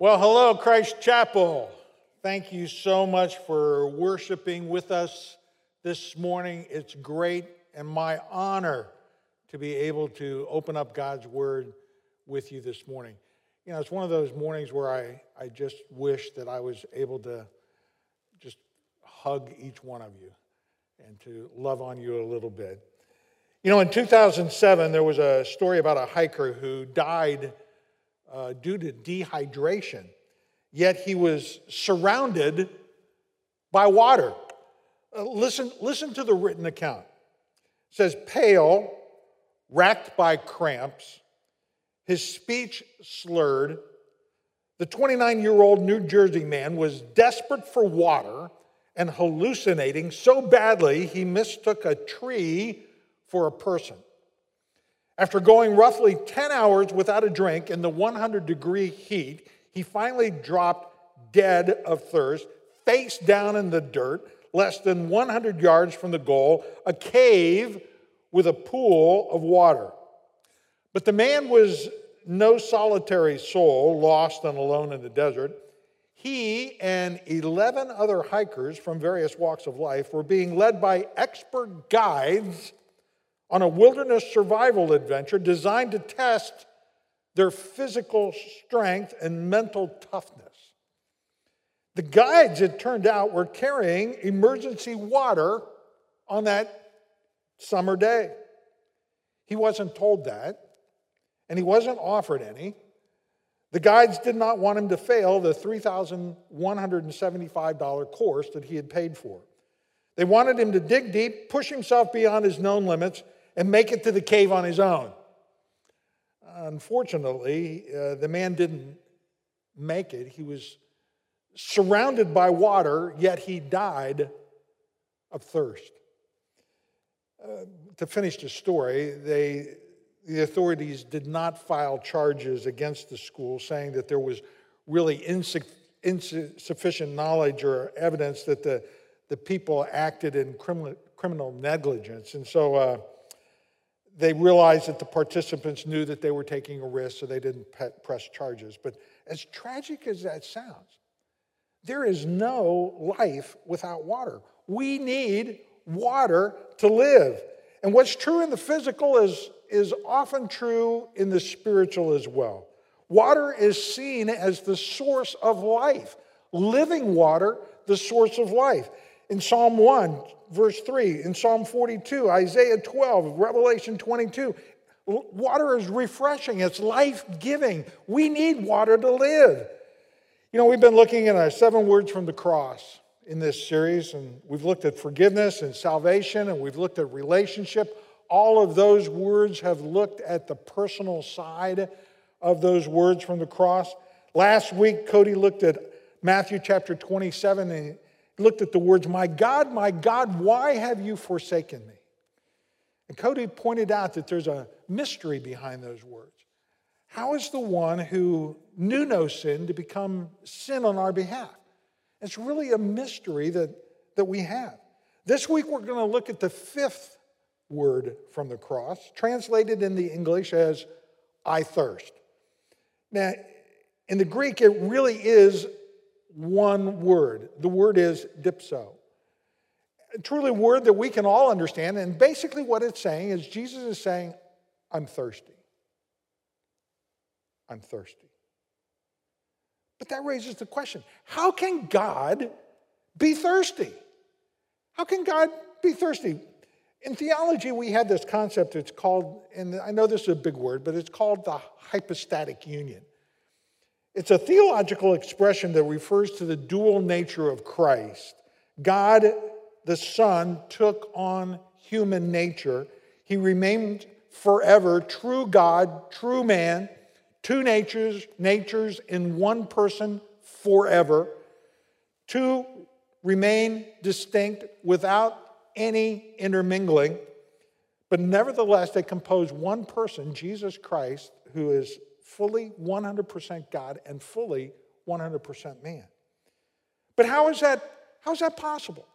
Well, hello, Christ Chapel. Thank you so much for worshiping with us this morning. It's great and my honor to be able to open up God's Word with you this morning. You know, it's one of those mornings where I, I just wish that I was able to just hug each one of you and to love on you a little bit. You know, in 2007, there was a story about a hiker who died uh, due to dehydration, yet he was surrounded by water. Uh, listen, listen to the written account. It says, pale, racked by cramps, his speech slurred. The 29 year old New Jersey man was desperate for water and hallucinating so badly he mistook a tree for a person. After going roughly 10 hours without a drink in the 100 degree heat, he finally dropped dead of thirst, face down in the dirt, less than 100 yards from the goal, a cave with a pool of water. But the man was no solitary soul lost and alone in the desert. He and 11 other hikers from various walks of life were being led by expert guides on a wilderness survival adventure designed to test their physical strength and mental toughness. The guides, it turned out, were carrying emergency water on that summer day. He wasn't told that, and he wasn't offered any. The guides did not want him to fail the $3,175 course that he had paid for. They wanted him to dig deep, push himself beyond his known limits, and make it to the cave on his own. Unfortunately, uh, the man didn't make it. He was surrounded by water, yet he died of thirst. Uh, to finish the story, they, the authorities did not file charges against the school, saying that there was really insufficient knowledge or evidence that the, the people acted in criminal, criminal negligence. And so, uh, they realized that the participants knew that they were taking a risk, so they didn't press charges. But as tragic as that sounds, there is no life without water. We need water to live. And what's true in the physical is, is often true in the spiritual as well. Water is seen as the source of life, living water, the source of life. In Psalm 1, verse 3, in Psalm 42, Isaiah 12, Revelation 22. Water is refreshing, it's life giving. We need water to live. You know, we've been looking at our seven words from the cross in this series, and we've looked at forgiveness and salvation, and we've looked at relationship. All of those words have looked at the personal side of those words from the cross. Last week, Cody looked at Matthew chapter 27, and looked at the words, My God, my God, why have you forsaken me? And Cody pointed out that there's a mystery behind those words. How is the one who knew no sin to become sin on our behalf? It's really a mystery that, that we have. This week, we're going to look at the fifth word from the cross, translated in the English as I thirst. Now, in the Greek, it really is one word. The word is dipso. A truly, word that we can all understand. And basically, what it's saying is Jesus is saying, I'm thirsty. I'm thirsty. But that raises the question how can God be thirsty? How can God be thirsty? In theology, we have this concept, it's called, and I know this is a big word, but it's called the hypostatic union. It's a theological expression that refers to the dual nature of Christ. God, the Son, took on human nature. He remained forever true God, true man, two natures, natures in one person forever. Two remain distinct without any intermingling, but nevertheless, they compose one person, Jesus Christ, who is fully 100% God and fully 100% man. But how is that, how is that possible?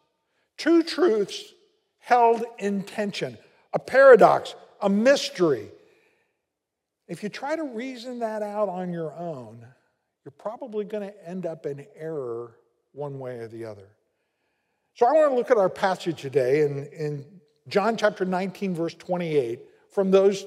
Two truths held in tension, a paradox, a mystery. If you try to reason that out on your own, you're probably going to end up in error one way or the other. So I want to look at our passage today in, in John chapter 19, verse 28, from those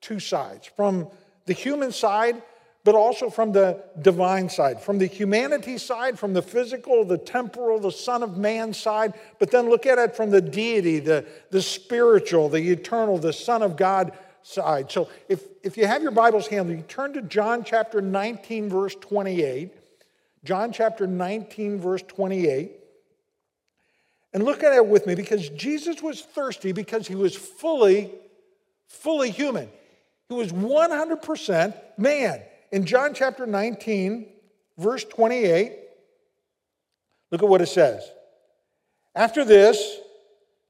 two sides from the human side, but also from the divine side, from the humanity side, from the physical, the temporal, the Son of Man side, but then look at it from the deity, the, the spiritual, the eternal, the Son of God side. So if, if you have your Bibles handy, you turn to John chapter 19, verse 28. John chapter 19, verse 28. And look at it with me because Jesus was thirsty because he was fully, fully human. He was 100% man. In John chapter 19, verse 28, look at what it says. After this,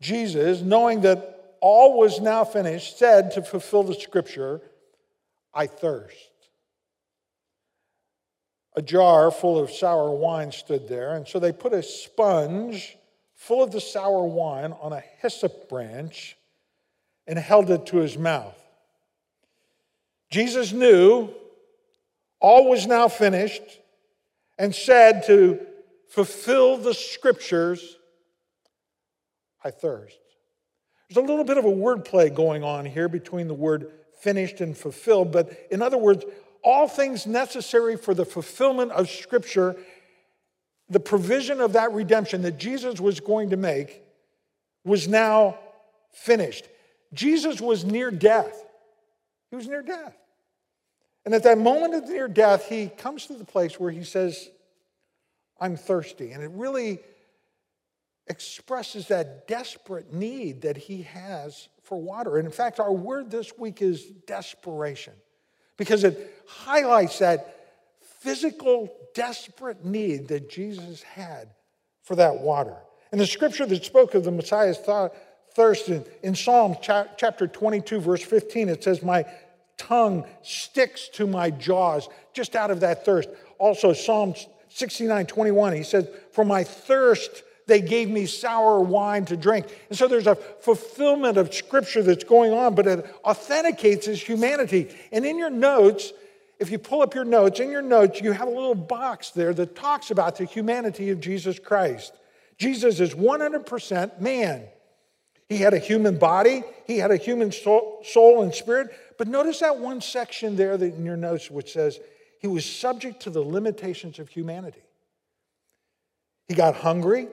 Jesus, knowing that all was now finished, said to fulfill the scripture, I thirst. A jar full of sour wine stood there, and so they put a sponge full of the sour wine on a hyssop branch and held it to his mouth. Jesus knew all was now finished and said to fulfill the scriptures, I thirst. There's a little bit of a wordplay going on here between the word finished and fulfilled, but in other words, all things necessary for the fulfillment of Scripture, the provision of that redemption that Jesus was going to make, was now finished. Jesus was near death. He was near death. And at that moment of near death, he comes to the place where he says, I'm thirsty. And it really expresses that desperate need that he has for water. And in fact, our word this week is desperation because it highlights that physical, desperate need that Jesus had for that water. And the scripture that spoke of the Messiah's thirst in, in Psalm chapter 22, verse 15, it says, My tongue sticks to my jaws just out of that thirst. Also, Psalm 69, 21, he says, For my thirst, they gave me sour wine to drink. And so there's a fulfillment of scripture that's going on, but it authenticates his humanity. And in your notes, if you pull up your notes, in your notes, you have a little box there that talks about the humanity of Jesus Christ. Jesus is 100% man. He had a human body, he had a human soul, and spirit. But notice that one section there in your notes which says he was subject to the limitations of humanity. He got hungry,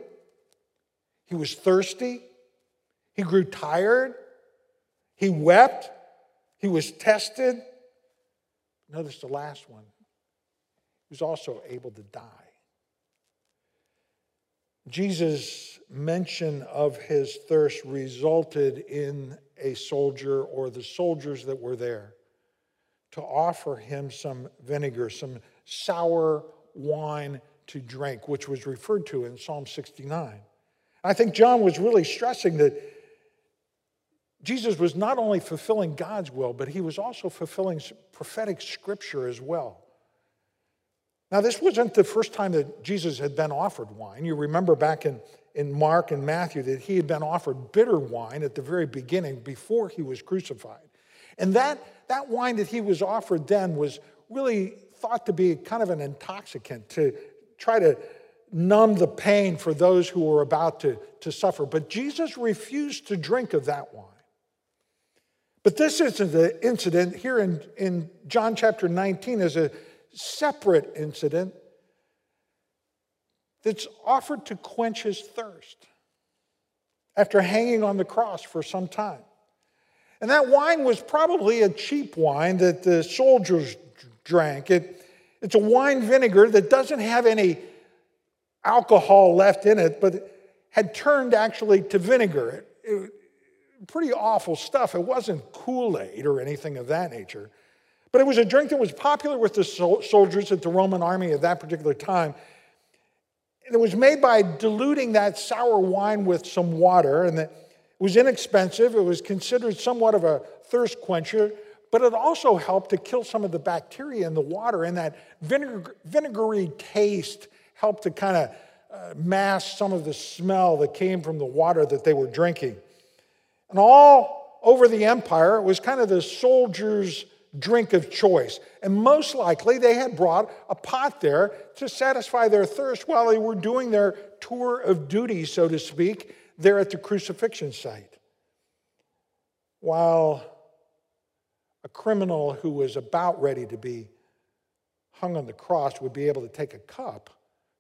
he was thirsty. He grew tired. He wept. He was tested. Notice the last one. He was also able to die. Jesus' mention of his thirst resulted in a soldier or the soldiers that were there to offer him some vinegar, some sour wine to drink, which was referred to in Psalm 69. I think John was really stressing that Jesus was not only fulfilling God's will, but he was also fulfilling prophetic scripture as well. Now, this wasn't the first time that Jesus had been offered wine. You remember back in, in Mark and Matthew that he had been offered bitter wine at the very beginning before he was crucified. And that, that wine that he was offered then was really thought to be kind of an intoxicant to try to numb the pain for those who were about to, to suffer. But Jesus refused to drink of that wine. But this isn't the incident here in, in John chapter 19 is a separate incident that's offered to quench his thirst after hanging on the cross for some time. And that wine was probably a cheap wine that the soldiers drank. It, it's a wine vinegar that doesn't have any alcohol left in it, but had turned actually to vinegar. It, it, pretty awful stuff. It wasn't Kool Aid or anything of that nature, but it was a drink that was popular with the soldiers at the Roman army at that particular time. It was made by diluting that sour wine with some water, and it was inexpensive. It was considered somewhat of a thirst quencher, but it also helped to kill some of the bacteria in the water, and that vinegar, vinegary taste helped to kind of uh, mask some of the smell that came from the water that they were drinking. And all over the empire, it was kind of the soldiers' drink of choice. And most likely they had brought a pot there to satisfy their thirst while they were doing their tour of duty, so to speak, there at the crucifixion site. While a criminal who was about ready to be hung on the cross would be able to take a cup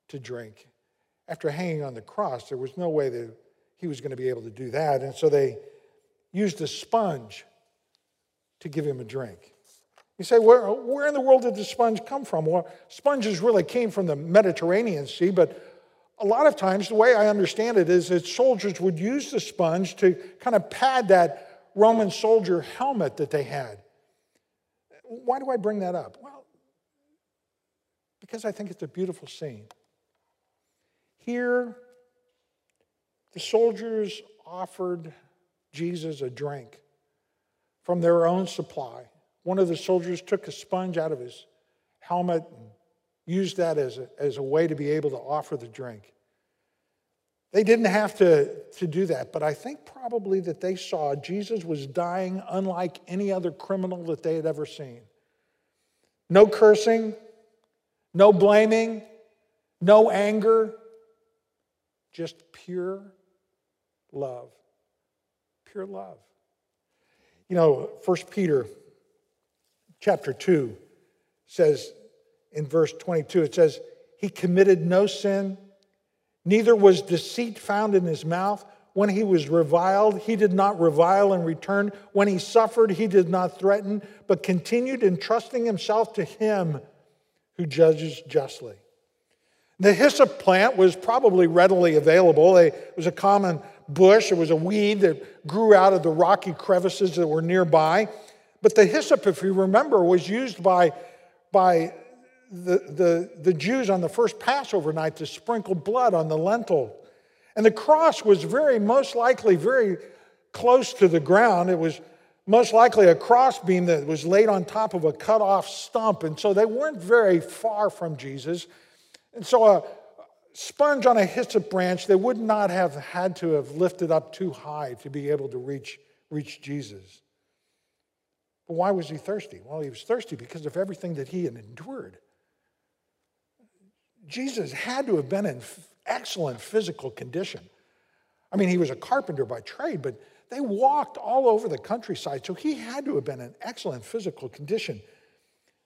to drink. After hanging on the cross, there was no way that he was going to be able to do that. And so they used a sponge to give him a drink. You say, where, where in the world did the sponge come from? Well, sponges really came from the Mediterranean Sea, but a lot of times, the way I understand it is that soldiers would use the sponge to kind of pad that Roman soldier helmet that they had. Why do I bring that up? Well, because I think it's a beautiful scene. Here, the soldiers offered Jesus a drink from their own supply. One of the soldiers took a sponge out of his helmet and used that as a, as a way to be able to offer the drink. They didn't have to, to do that, but I think probably that they saw Jesus was dying unlike any other criminal that they had ever seen. No cursing, no blaming, no anger, just pure love. Pure love. You know, 1 Peter chapter 2 says in verse 22, it says, He committed no sin, neither was deceit found in his mouth. When he was reviled, he did not revile in return. When he suffered, he did not threaten, but continued entrusting himself to him who judges justly. The hyssop plant was probably readily available. It was a common bush, it was a weed that grew out of the rocky crevices that were nearby. But the hyssop, if you remember, was used by, by the, the, the Jews on the first Passover night to sprinkle blood on the lentil. And the cross was very, most likely, very close to the ground. It was most likely a crossbeam that was laid on top of a cut off stump. And so they weren't very far from Jesus. And so a sponge on a hyssop branch, they would not have had to have lifted up too high to be able to reach, reach Jesus. Why was he thirsty? Well, he was thirsty because of everything that he had endured. Jesus had to have been in excellent physical condition. I mean, he was a carpenter by trade, but they walked all over the countryside, so he had to have been in excellent physical condition.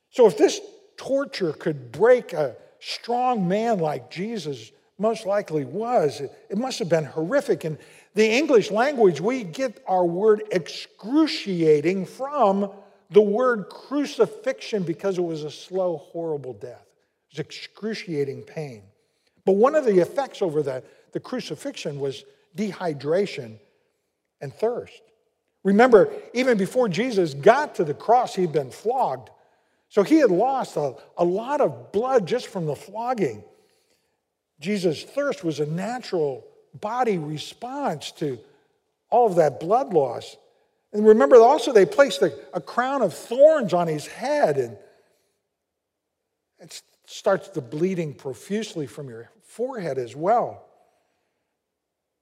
So, if this torture could break a strong man like Jesus most likely was, it must have been horrific. In the English language, we get our word excruciating from the word crucifixion because it was a slow, horrible death. It was excruciating pain. But one of the effects over the, the crucifixion was dehydration and thirst. Remember, even before Jesus got to the cross, he'd been flogged. So he had lost a, a lot of blood just from the flogging. Jesus' thirst was a natural body responds to all of that blood loss. And remember, also, they placed a, a crown of thorns on his head, and it starts the bleeding profusely from your forehead as well.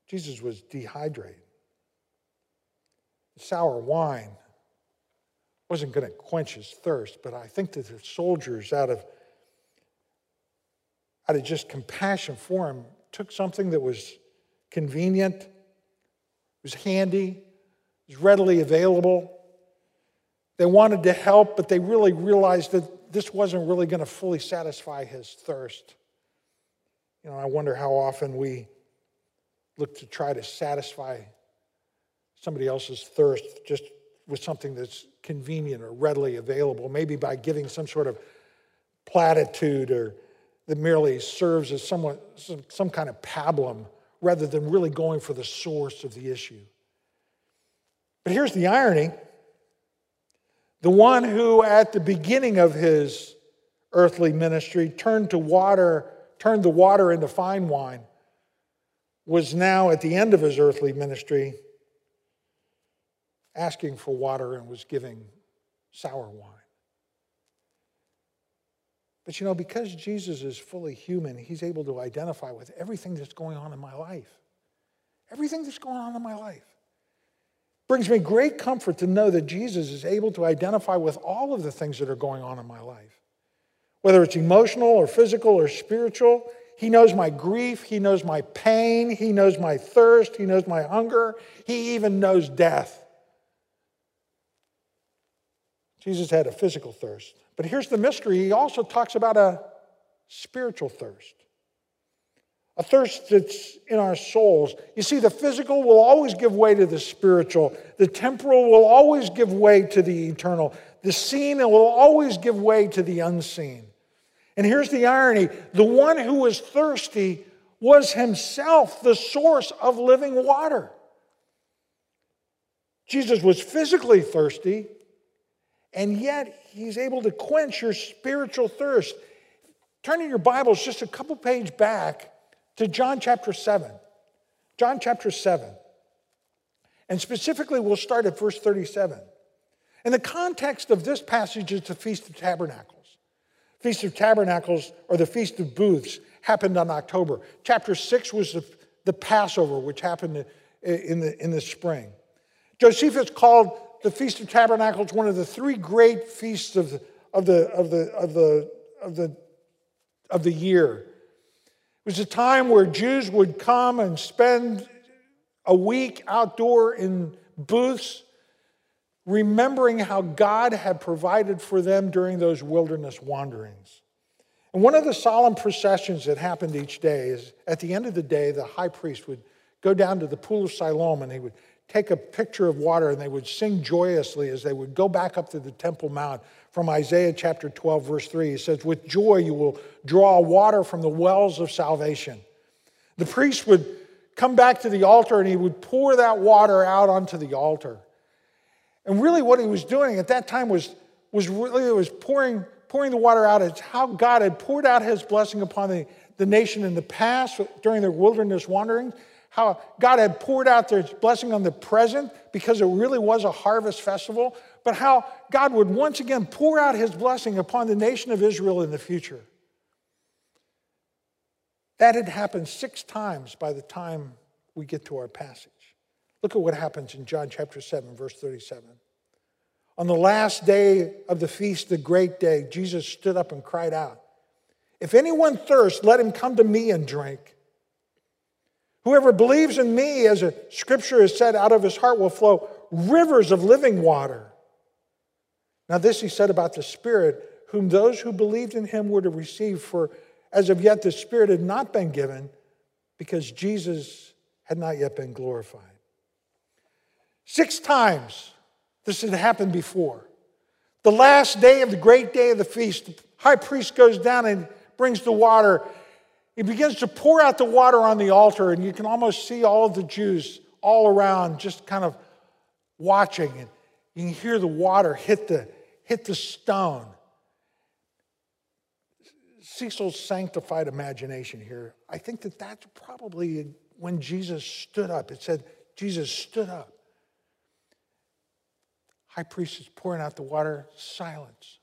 Jesus was dehydrated. Sour wine wasn't going to quench his thirst, but I think that the soldiers, out of, out of just compassion for him, took something that was convenient, it was handy, it was readily available. They wanted to help, but they really realized that this wasn't really going to fully satisfy his thirst. You know, I wonder how often we look to try to satisfy somebody else's thirst just with something that's convenient or readily available, maybe by giving some sort of platitude or that merely serves as somewhat, some, some kind of pablum rather than really going for the source of the issue. But here's the irony the one who, at the beginning of his earthly ministry, turned to water turned the water into fine wine, was now at the end of his earthly ministry asking for water and was giving sour wine. But you know, because Jesus is fully human, he's able to identify with everything that's going on in my life. Everything that's going on in my life. Brings me great comfort to know that Jesus is able to identify with all of the things that are going on in my life. Whether it's emotional or physical or spiritual, He knows my grief, He knows my pain, He knows my thirst, He knows my hunger, He even knows death. Jesus had a physical thirst. But here's the mystery He also talks about a spiritual thirst a thirst that's in our souls. You see, the physical will always give way to the spiritual, the temporal will always give way to the eternal, the seen will always give way to the unseen. And here's the irony the one who was thirsty was himself the source of living water. Jesus was physically thirsty, and yet he's able to quench your spiritual thirst. Turning your Bibles just a couple page back to John chapter 7. John chapter 7. And specifically, we'll start at verse 37. And the context of this passage is the Feast of Tabernacles. Feast of Tabernacles, or the Feast of Booths, happened on October. Chapter 6 was the, the Passover, which happened in the, in the spring. Josephus called the Feast of Tabernacles one of the three great feasts of the, of the, of the, of the, of the, of the year. It was a time where Jews would come and spend a week outdoor in booths, remembering how God had provided for them during those wilderness wanderings. And one of the solemn processions that happened each day is at the end of the day, the high priest would go down to the pool of Siloam and he would take a picture of water and they would sing joyously as they would go back up to the Temple Mount from Isaiah chapter 12, verse 3. He says, With joy you will draw water from the wells of salvation. The priest would come back to the altar and he would pour that water out onto the altar. And really, what he was doing at that time was, was really was pouring, pouring the water out. It's how God had poured out his blessing upon the, the nation in the past during their wilderness wandering how God had poured out their blessing on the present because it really was a harvest festival, but how God would once again pour out his blessing upon the nation of Israel in the future. That had happened six times by the time we get to our passage. Look at what happens in John chapter 7, verse 37. On the last day of the feast, the great day, Jesus stood up and cried out, If anyone thirsts, let him come to me and drink. Whoever believes in me, as a scripture has said, out of his heart will flow rivers of living water. Now, this he said about the Spirit, whom those who believed in him were to receive, for as of yet the Spirit had not been given because Jesus had not yet been glorified. Six times this had happened before. The last day of the great day of the feast, the high priest goes down and brings the water he begins to pour out the water on the altar, and you can almost see all of the Jews all around just kind of watching. And you can hear the water hit the, hit the stone. Cecil's sanctified imagination here. I think that that's probably when Jesus stood up. It said, Jesus stood up. High priest is pouring out the water, silence.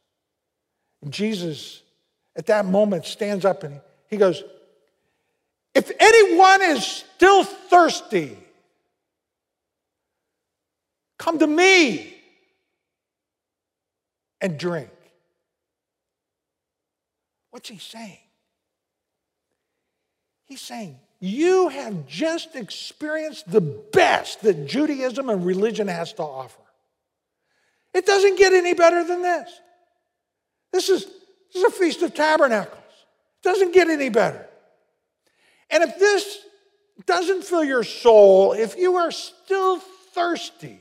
And Jesus, at that moment, stands up and he goes, if anyone is still thirsty, come to me and drink. What's he saying? He's saying, You have just experienced the best that Judaism and religion has to offer. It doesn't get any better than this. This is, this is a Feast of Tabernacles. It doesn't get any better. And if this doesn't fill your soul, if you are still thirsty,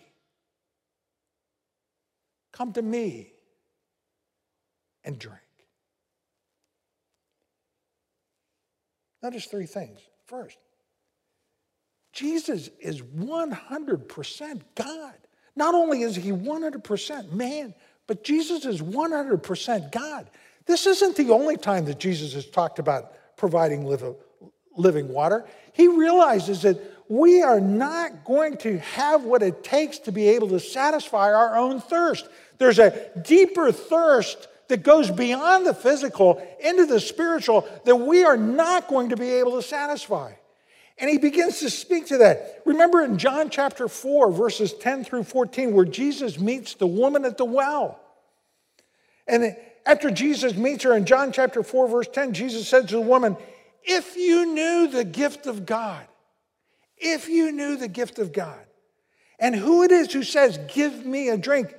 come to me and drink. Notice three things. First, Jesus is 100% God. Not only is he 100% man, but Jesus is 100% God. This isn't the only time that Jesus has talked about providing living water. He realizes that we are not going to have what it takes to be able to satisfy our own thirst. There's a deeper thirst that goes beyond the physical into the spiritual that we are not going to be able to satisfy. And he begins to speak to that. Remember in John chapter 4, verses 10 through 14, where Jesus meets the woman at the well. And after Jesus meets her in John chapter 4, verse 10, Jesus said to the woman, If you knew the gift of God, if you knew the gift of God, and who it is who says, Give me a drink,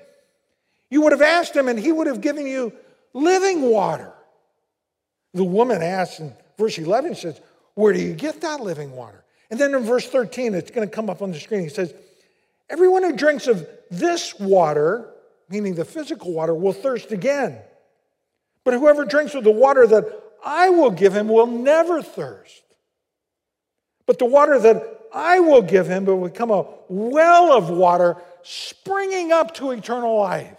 you would have asked him and he would have given you living water. The woman asks in verse 11, says, where do you get that living water? And then in verse 13, it's going to come up on the screen. He says, Everyone who drinks of this water, meaning the physical water, will thirst again. But whoever drinks of the water that I will give him will never thirst. But the water that I will give him will become a well of water springing up to eternal life.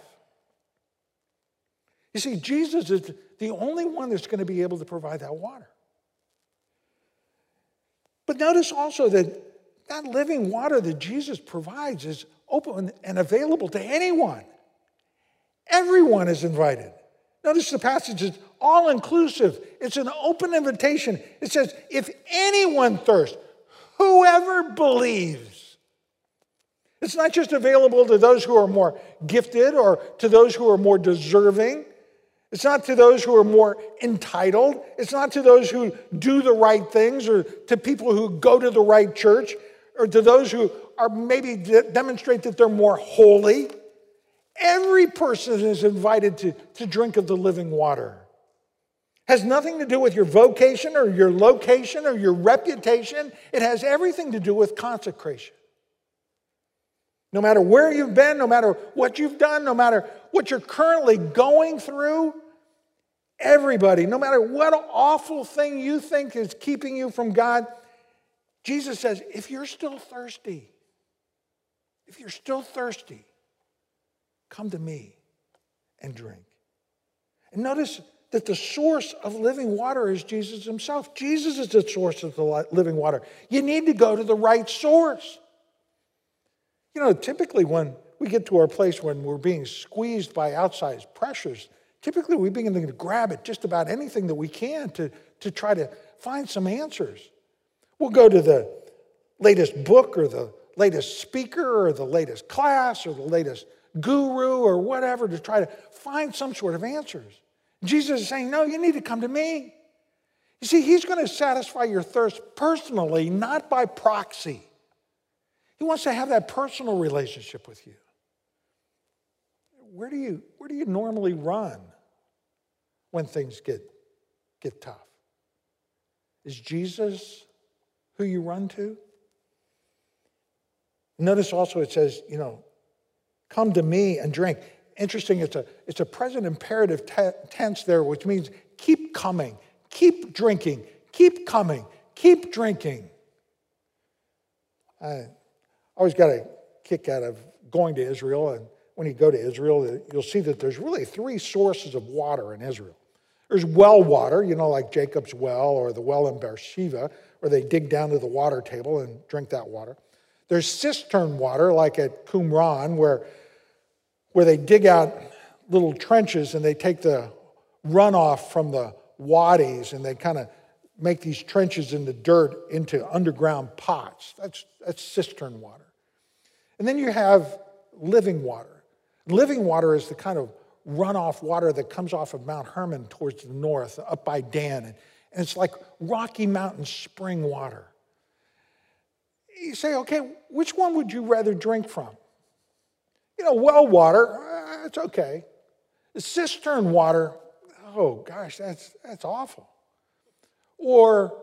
You see, Jesus is the only one that's going to be able to provide that water. But notice also that that living water that Jesus provides is open and available to anyone. Everyone is invited. Notice the passage is all inclusive, it's an open invitation. It says, if anyone thirsts, whoever believes. It's not just available to those who are more gifted or to those who are more deserving. It's not to those who are more entitled. It's not to those who do the right things or to people who go to the right church or to those who are maybe demonstrate that they're more holy. Every person is invited to, to drink of the living water. Has nothing to do with your vocation or your location or your reputation. It has everything to do with consecration. No matter where you've been, no matter what you've done, no matter what you're currently going through, Everybody, no matter what awful thing you think is keeping you from God, Jesus says, if you're still thirsty, if you're still thirsty, come to me and drink. And notice that the source of living water is Jesus himself. Jesus is the source of the living water. You need to go to the right source. You know, typically when we get to our place when we're being squeezed by outside pressures, Typically, we begin to grab at just about anything that we can to, to try to find some answers. We'll go to the latest book or the latest speaker or the latest class or the latest guru or whatever to try to find some sort of answers. Jesus is saying, No, you need to come to me. You see, He's going to satisfy your thirst personally, not by proxy. He wants to have that personal relationship with you. Where do you, where do you normally run when things get, get tough? Is Jesus who you run to? Notice also it says, you know, come to me and drink. Interesting, it's a, it's a present imperative tense there, which means keep coming, keep drinking, keep coming, keep drinking. I always got a kick out of going to Israel, and when you go to Israel, uh, you'll see that there's really three sources of water in Israel. There's well water, you know, like Jacob's well or the well in Beersheba, where they dig down to the water table and drink that water. There's cistern water, like at Qumran, where, where they dig out little trenches and they take the runoff from the wadis and they kind of make these trenches in the dirt into underground pots. That's, that's cistern water. And then you have living water. Living water is the kind of runoff water that comes off of Mount Hermon towards the north, up by Dan. And, it's like Rocky Mountain spring water. You say, okay, which one would you rather drink from? You know, well water, uh, it's okay. Cistern water, oh gosh, that's, that's awful. Or,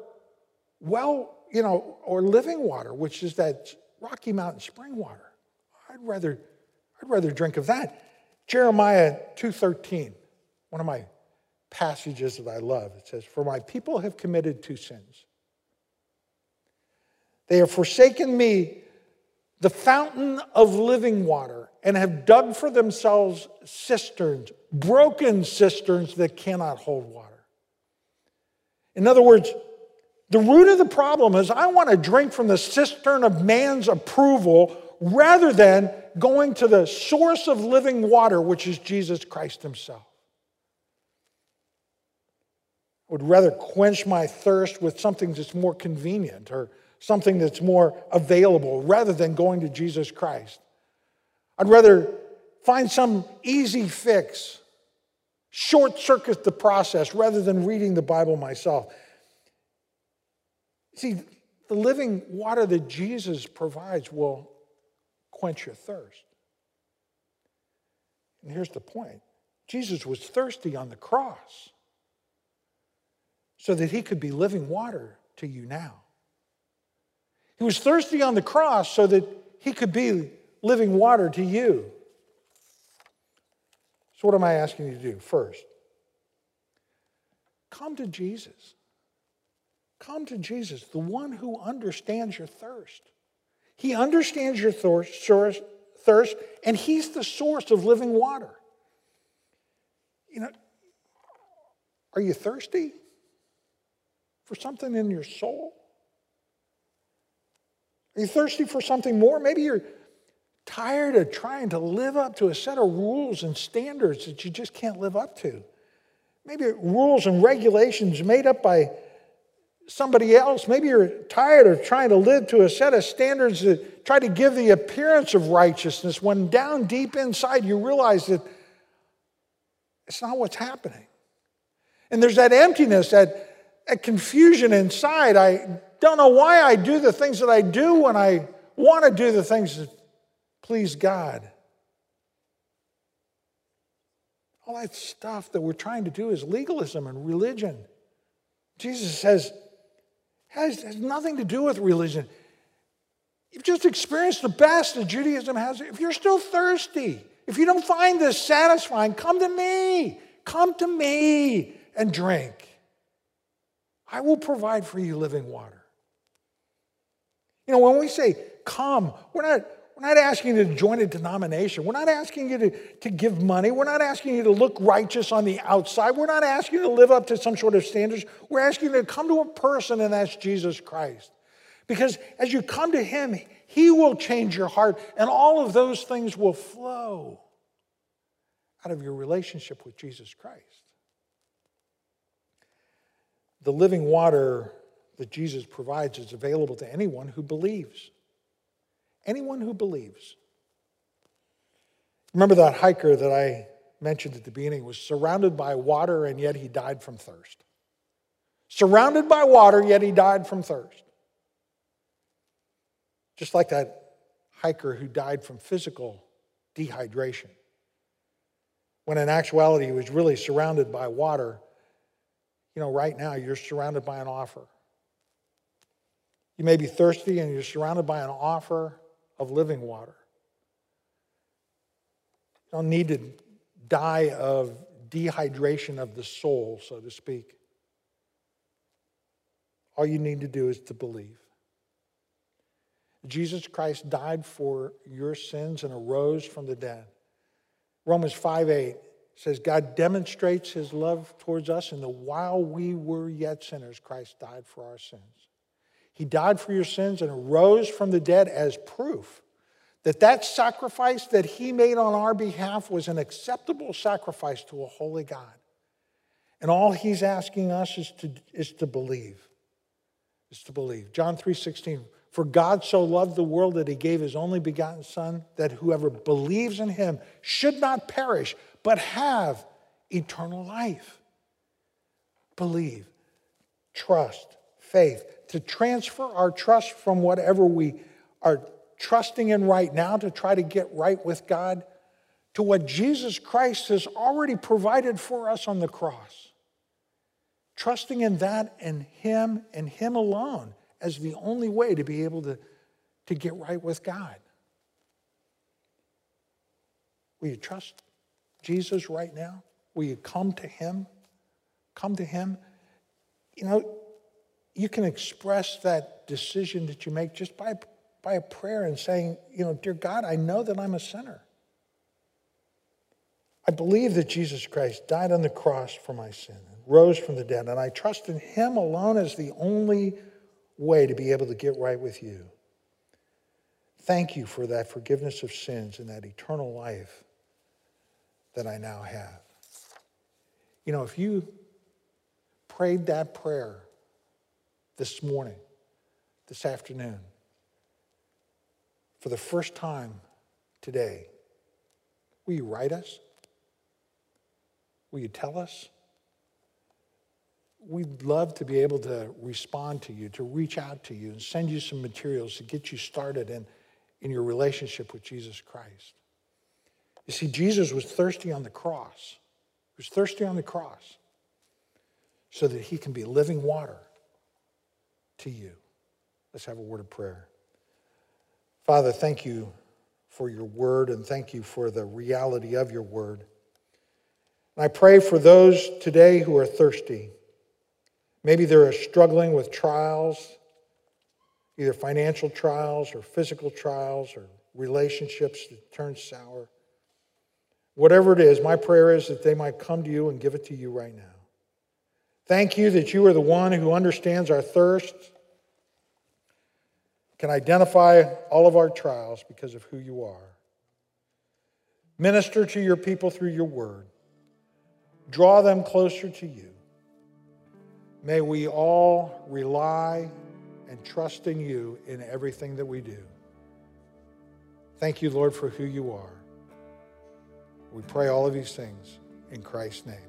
well, you know, or living water, which is that Rocky Mountain spring water. I'd rather, I'd rather drink of that. Jeremiah 2:13, one of my passages that I love. It says, "For my people have committed two sins. They have forsaken me, the fountain of living water, and have dug for themselves cisterns, broken cisterns that cannot hold water." In other words, the root of the problem is I want to drink from the cistern of man's approval rather than going to the source of living water, which is Jesus Christ Himself. I would rather quench my thirst with something that's more convenient or something that's more available rather than going to Jesus Christ. I'd rather find some easy fix, short circuit the process rather than reading the Bible myself. See, the living water that Jesus provides will quench your thirst. And here's the point Jesus was thirsty on the cross so that he could be living water to you now. He was thirsty on the cross so that he could be living water to you. So, what am I asking you to do? First, come to Jesus. Come to Jesus, the one who understands your thirst. He understands your thirst, and He's the source of living water. You know, are you thirsty for something in your soul? Are you thirsty for something more? Maybe you're tired of trying to live up to a set of rules and standards that you just can't live up to. Maybe rules and regulations made up by somebody else. Maybe you're tired of trying to live to a set of standards that try to give the appearance of righteousness when down deep inside you realize that it's not what's happening. And there's that emptiness, that, that confusion inside. I don't know why I do the things that I do when I want to do the things that please God. All that stuff that we're trying to do is legalism and religion. Jesus says, has, has nothing to do with religion. You've just experienced the best that Judaism has. If you're still thirsty, if you don't find this satisfying, come to me. Come to me and drink. I will provide for you living water. You know, when we say come, we're not, we're not asking you to join a denomination. We're not asking you to, to give money. We're not asking you to look righteous on the outside. We're not asking you to live up to some sort of standards. We're asking you to come to a person, and that's Jesus Christ. Because as you come to Him, He will change your heart, and all of those things will flow out of your relationship with Jesus Christ. The living water that Jesus provides is available to anyone who believes. Anyone who believes. Remember that hiker that I mentioned at the beginning was surrounded by water and yet he died from thirst. Surrounded by water, yet he died from thirst. Just like that hiker who died from physical dehydration. When in actuality, he was really surrounded by water. You know, right now, you're surrounded by an offer. You may be thirsty and you're surrounded by an offer of living water. You don't need to die of dehydration of the soul, so to speak. All you need to do is to believe. Jesus Christ died for your sins and arose from the dead. Romans 5 8 says, God demonstrates his love towards us in the while we were yet sinners, Christ died for our sins. He died for your sins and arose from the dead as proof that that sacrifice that he made on our behalf was an acceptable sacrifice to a holy God. And all he's asking us is to, is to believe. Is to believe. John 3:16, for God so loved the world that he gave his only begotten Son, that whoever believes in him should not perish, but have eternal life. Believe, trust, faith, to transfer our trust from whatever we are trusting in right now to try to get right with God to what Jesus Christ has already provided for us on the cross. Trusting in that and Him and Him alone as the only way to be able to, to get right with God. Will you trust Jesus right now? Will you come to Him? Come to Him. You know, you can express that decision that you make just by, by a prayer and saying, you know, dear God, I know that I'm a sinner. I believe that Jesus Christ died on the cross for my sin and rose from the dead, and I trust in Him alone as the only way to be able to get right with you. Thank you for that forgiveness of sins and that eternal life that I now have. You know, if you prayed that prayer this morning, this afternoon, for the first time today, will you write us? Will you tell us? We'd love to be able to respond to you, to reach out to you, and send you some materials to get you started in, in your relationship with Jesus Christ. You see, Jesus was thirsty on the cross. He was thirsty on the cross so that he can be living water to you. Let's have a word of prayer. Father, thank you for your word and thank you for the reality of your word. And I pray for those today who are thirsty. Maybe they're struggling with trials, either financial trials or physical trials or relationships that turn sour. Whatever it is, my prayer is that they might come to you and give it to you right now. Thank you that you are the one who understands our thirst, can identify all of our trials because of who you are. Minister to your people through your word. Draw them closer to you. May we all rely and trust in you in everything that we do. Thank you, Lord, for who you are. We pray all of these things in Christ's name.